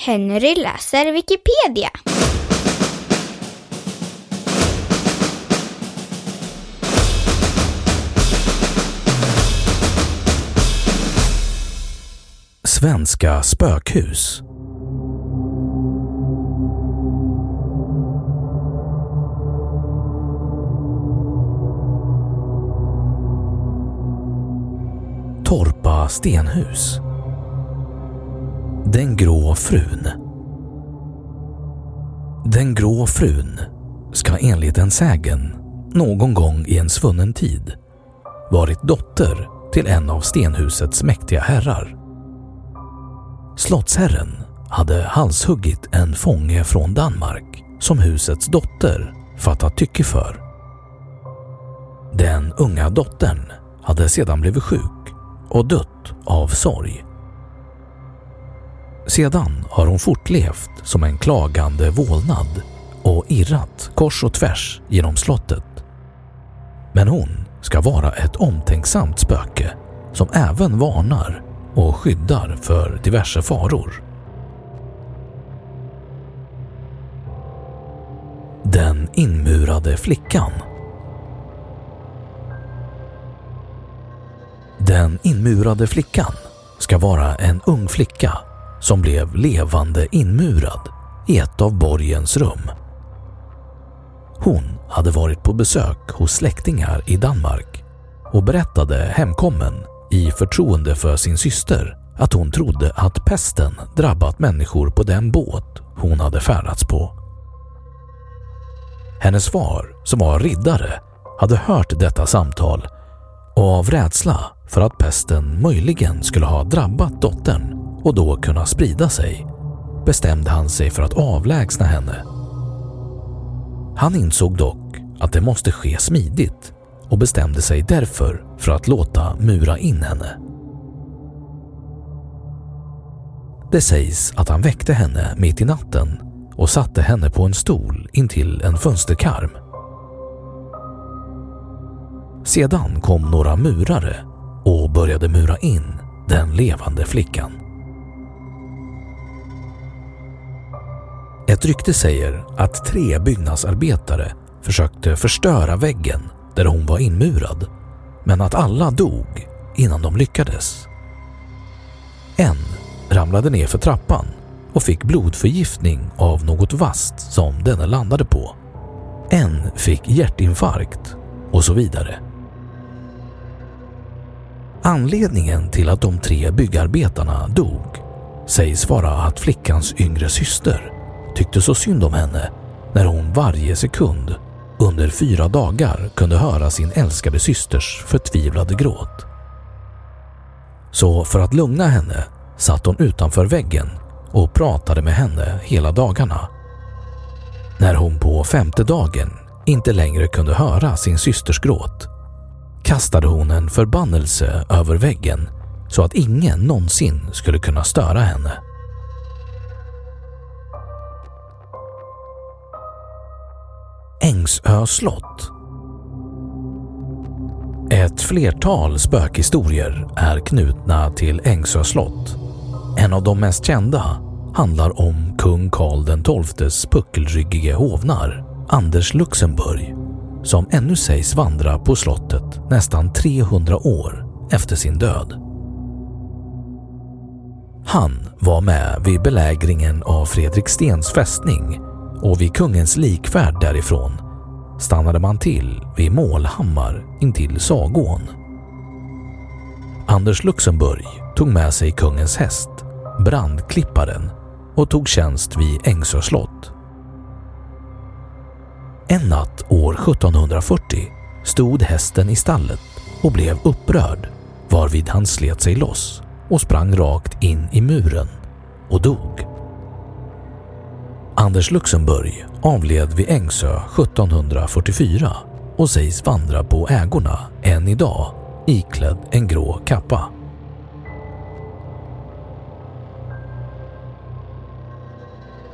Henry läser Wikipedia. Svenska spökhus Torpa stenhus den grå frun Den grå frun ska enligt en sägen någon gång i en svunnen tid varit dotter till en av stenhusets mäktiga herrar. Slottsherren hade halshuggit en fånge från Danmark som husets dotter fattat tycke för. Den unga dottern hade sedan blivit sjuk och dött av sorg. Sedan har hon fortlevt som en klagande vålnad och irrat kors och tvärs genom slottet. Men hon ska vara ett omtänksamt spöke som även varnar och skyddar för diverse faror. Den inmurade flickan Den inmurade flickan ska vara en ung flicka som blev levande inmurad i ett av borgens rum. Hon hade varit på besök hos släktingar i Danmark och berättade hemkommen i förtroende för sin syster att hon trodde att pesten drabbat människor på den båt hon hade färdats på. Hennes far, som var riddare, hade hört detta samtal och av rädsla för att pesten möjligen skulle ha drabbat dottern och då kunna sprida sig bestämde han sig för att avlägsna henne. Han insåg dock att det måste ske smidigt och bestämde sig därför för att låta mura in henne. Det sägs att han väckte henne mitt i natten och satte henne på en stol intill en fönsterkarm. Sedan kom några murare och började mura in den levande flickan. Ett rykte säger att tre byggnadsarbetare försökte förstöra väggen där hon var inmurad, men att alla dog innan de lyckades. En ramlade ner för trappan och fick blodförgiftning av något vasst som denne landade på. En fick hjärtinfarkt och så vidare. Anledningen till att de tre byggarbetarna dog sägs vara att flickans yngre syster tyckte så synd om henne när hon varje sekund under fyra dagar kunde höra sin älskade systers förtvivlade gråt. Så för att lugna henne satt hon utanför väggen och pratade med henne hela dagarna. När hon på femte dagen inte längre kunde höra sin systers gråt kastade hon en förbannelse över väggen så att ingen någonsin skulle kunna störa henne. Ängsö slott Ett flertal spökhistorier är knutna till Ängsö slott. En av de mest kända handlar om kung Karl XIIs puckelryggige hovnar, Anders Luxemburg, som ännu sägs vandra på slottet nästan 300 år efter sin död. Han var med vid belägringen av Fredrikstens fästning och vid kungens likfärd därifrån stannade man till vid Målhammar intill Sagån. Anders Luxemburg tog med sig kungens häst, Brandklipparen, och tog tjänst vid Ängsö slott. En natt år 1740 stod hästen i stallet och blev upprörd varvid han slet sig loss och sprang rakt in i muren och dog. Anders Luxemburg avled vid Ängsö 1744 och sägs vandra på ägorna än idag iklädd en grå kappa.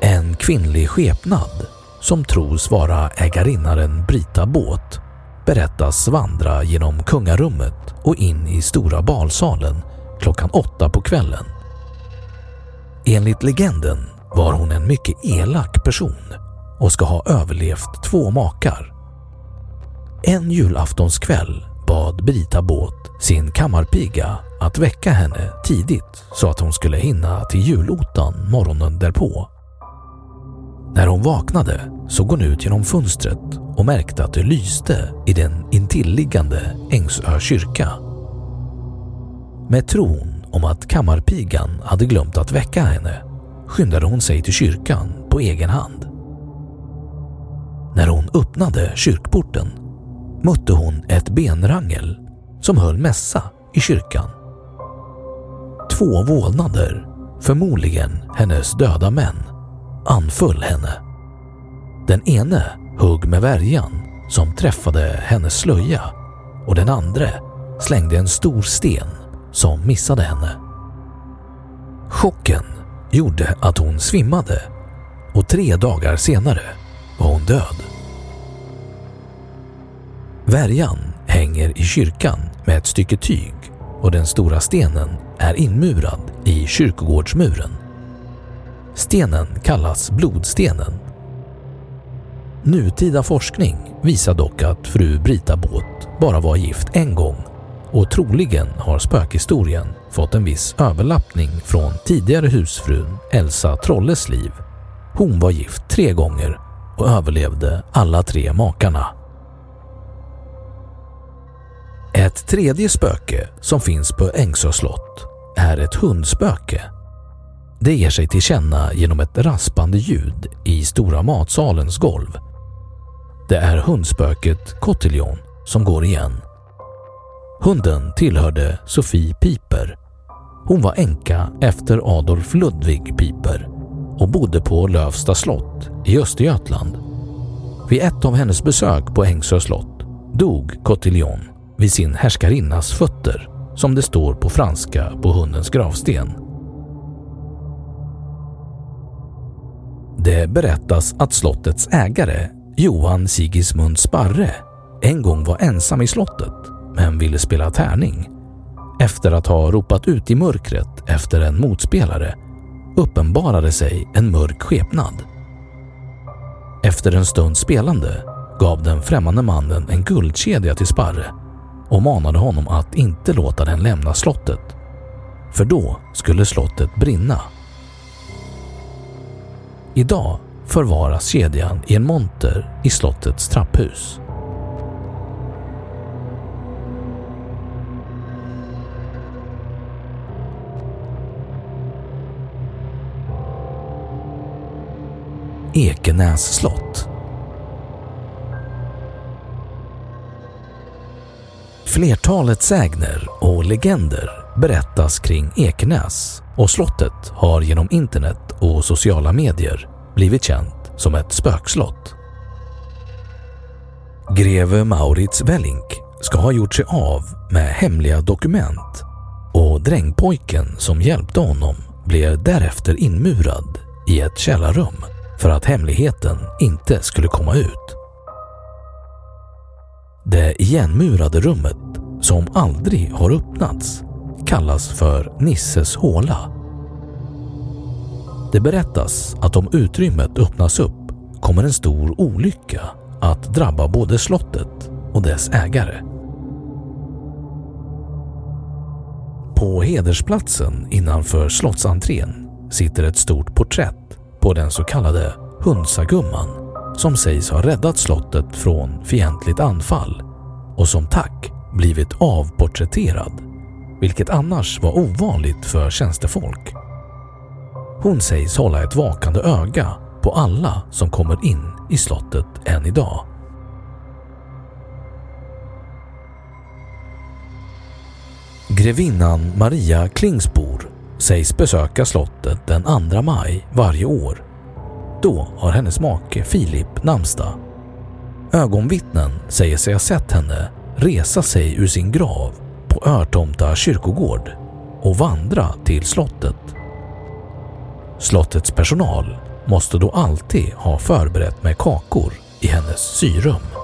En kvinnlig skepnad som tros vara ägarinnaren Brita Båt berättas vandra genom kungarummet och in i stora balsalen klockan åtta på kvällen. Enligt legenden var hon en mycket elak person och ska ha överlevt två makar. En julaftonskväll bad Brita Båt sin kammarpiga att väcka henne tidigt så att hon skulle hinna till julotan morgonen därpå. När hon vaknade såg hon ut genom fönstret och märkte att det lyste i den intilliggande Ängsö kyrka. Med tron om att kammarpigan hade glömt att väcka henne skyndade hon sig till kyrkan på egen hand. När hon öppnade kyrkporten mötte hon ett benrangel som höll mässa i kyrkan. Två vålnader, förmodligen hennes döda män, anföll henne. Den ene hugg med värjan som träffade hennes slöja och den andra slängde en stor sten som missade henne. Chocken gjorde att hon svimmade och tre dagar senare var hon död. Värjan hänger i kyrkan med ett stycke tyg och den stora stenen är inmurad i kyrkogårdsmuren. Stenen kallas blodstenen. Nutida forskning visar dock att fru Brita Båt bara var gift en gång och troligen har spökhistorien fått en viss överlappning från tidigare husfrun Elsa Trolles liv. Hon var gift tre gånger och överlevde alla tre makarna. Ett tredje spöke som finns på Ängsö slott är ett hundspöke. Det ger sig till känna genom ett raspande ljud i stora matsalens golv. Det är hundspöket Cotillon som går igen. Hunden tillhörde Sofie Piper. Hon var änka efter Adolf Ludvig Piper och bodde på Lövsta slott i Östergötland. Vid ett av hennes besök på Ängsö slott dog Cotillon vid sin härskarinnas fötter som det står på franska på hundens gravsten. Det berättas att slottets ägare Johan Sigismund Sparre en gång var ensam i slottet men ville spela tärning. Efter att ha ropat ut i mörkret efter en motspelare uppenbarade sig en mörk skepnad. Efter en stunds spelande gav den främmande mannen en guldkedja till Sparre och manade honom att inte låta den lämna slottet. För då skulle slottet brinna. Idag förvaras kedjan i en monter i slottets trapphus. Ekenäs slott. Flertalet sägner och legender berättas kring Ekenäs och slottet har genom internet och sociala medier blivit känt som ett spökslott. Greve Maurits Wellink ska ha gjort sig av med hemliga dokument och drängpojken som hjälpte honom blev därefter inmurad i ett källarrum för att hemligheten inte skulle komma ut. Det igenmurade rummet, som aldrig har öppnats, kallas för Nisses håla. Det berättas att om utrymmet öppnas upp kommer en stor olycka att drabba både slottet och dess ägare. På hedersplatsen innanför slottsentrén sitter ett stort porträtt på den så kallade Hunsagumman som sägs ha räddat slottet från fientligt anfall och som tack blivit avporträtterad, vilket annars var ovanligt för tjänstefolk. Hon sägs hålla ett vakande öga på alla som kommer in i slottet än idag. Grevinnan Maria Klingsbor sägs besöka slottet den 2 maj varje år. Då har hennes make Filip namnsdag. Ögonvittnen säger sig ha sett henne resa sig ur sin grav på Örtomta kyrkogård och vandra till slottet. Slottets personal måste då alltid ha förberett med kakor i hennes syrum.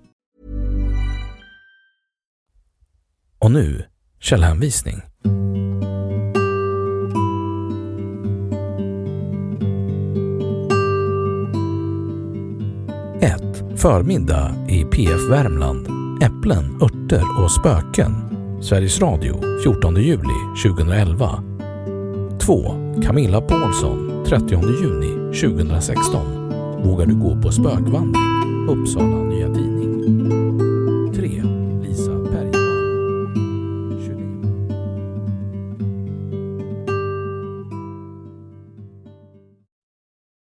Och nu källhänvisning. Förmiddag i PF Värmland. Äpplen, örter och spöken. Sveriges Radio 14 juli 2011. 2. Camilla Paulsson 30 juni 2016. Vågar du gå på spökvandring? Uppsala Nya Tidning.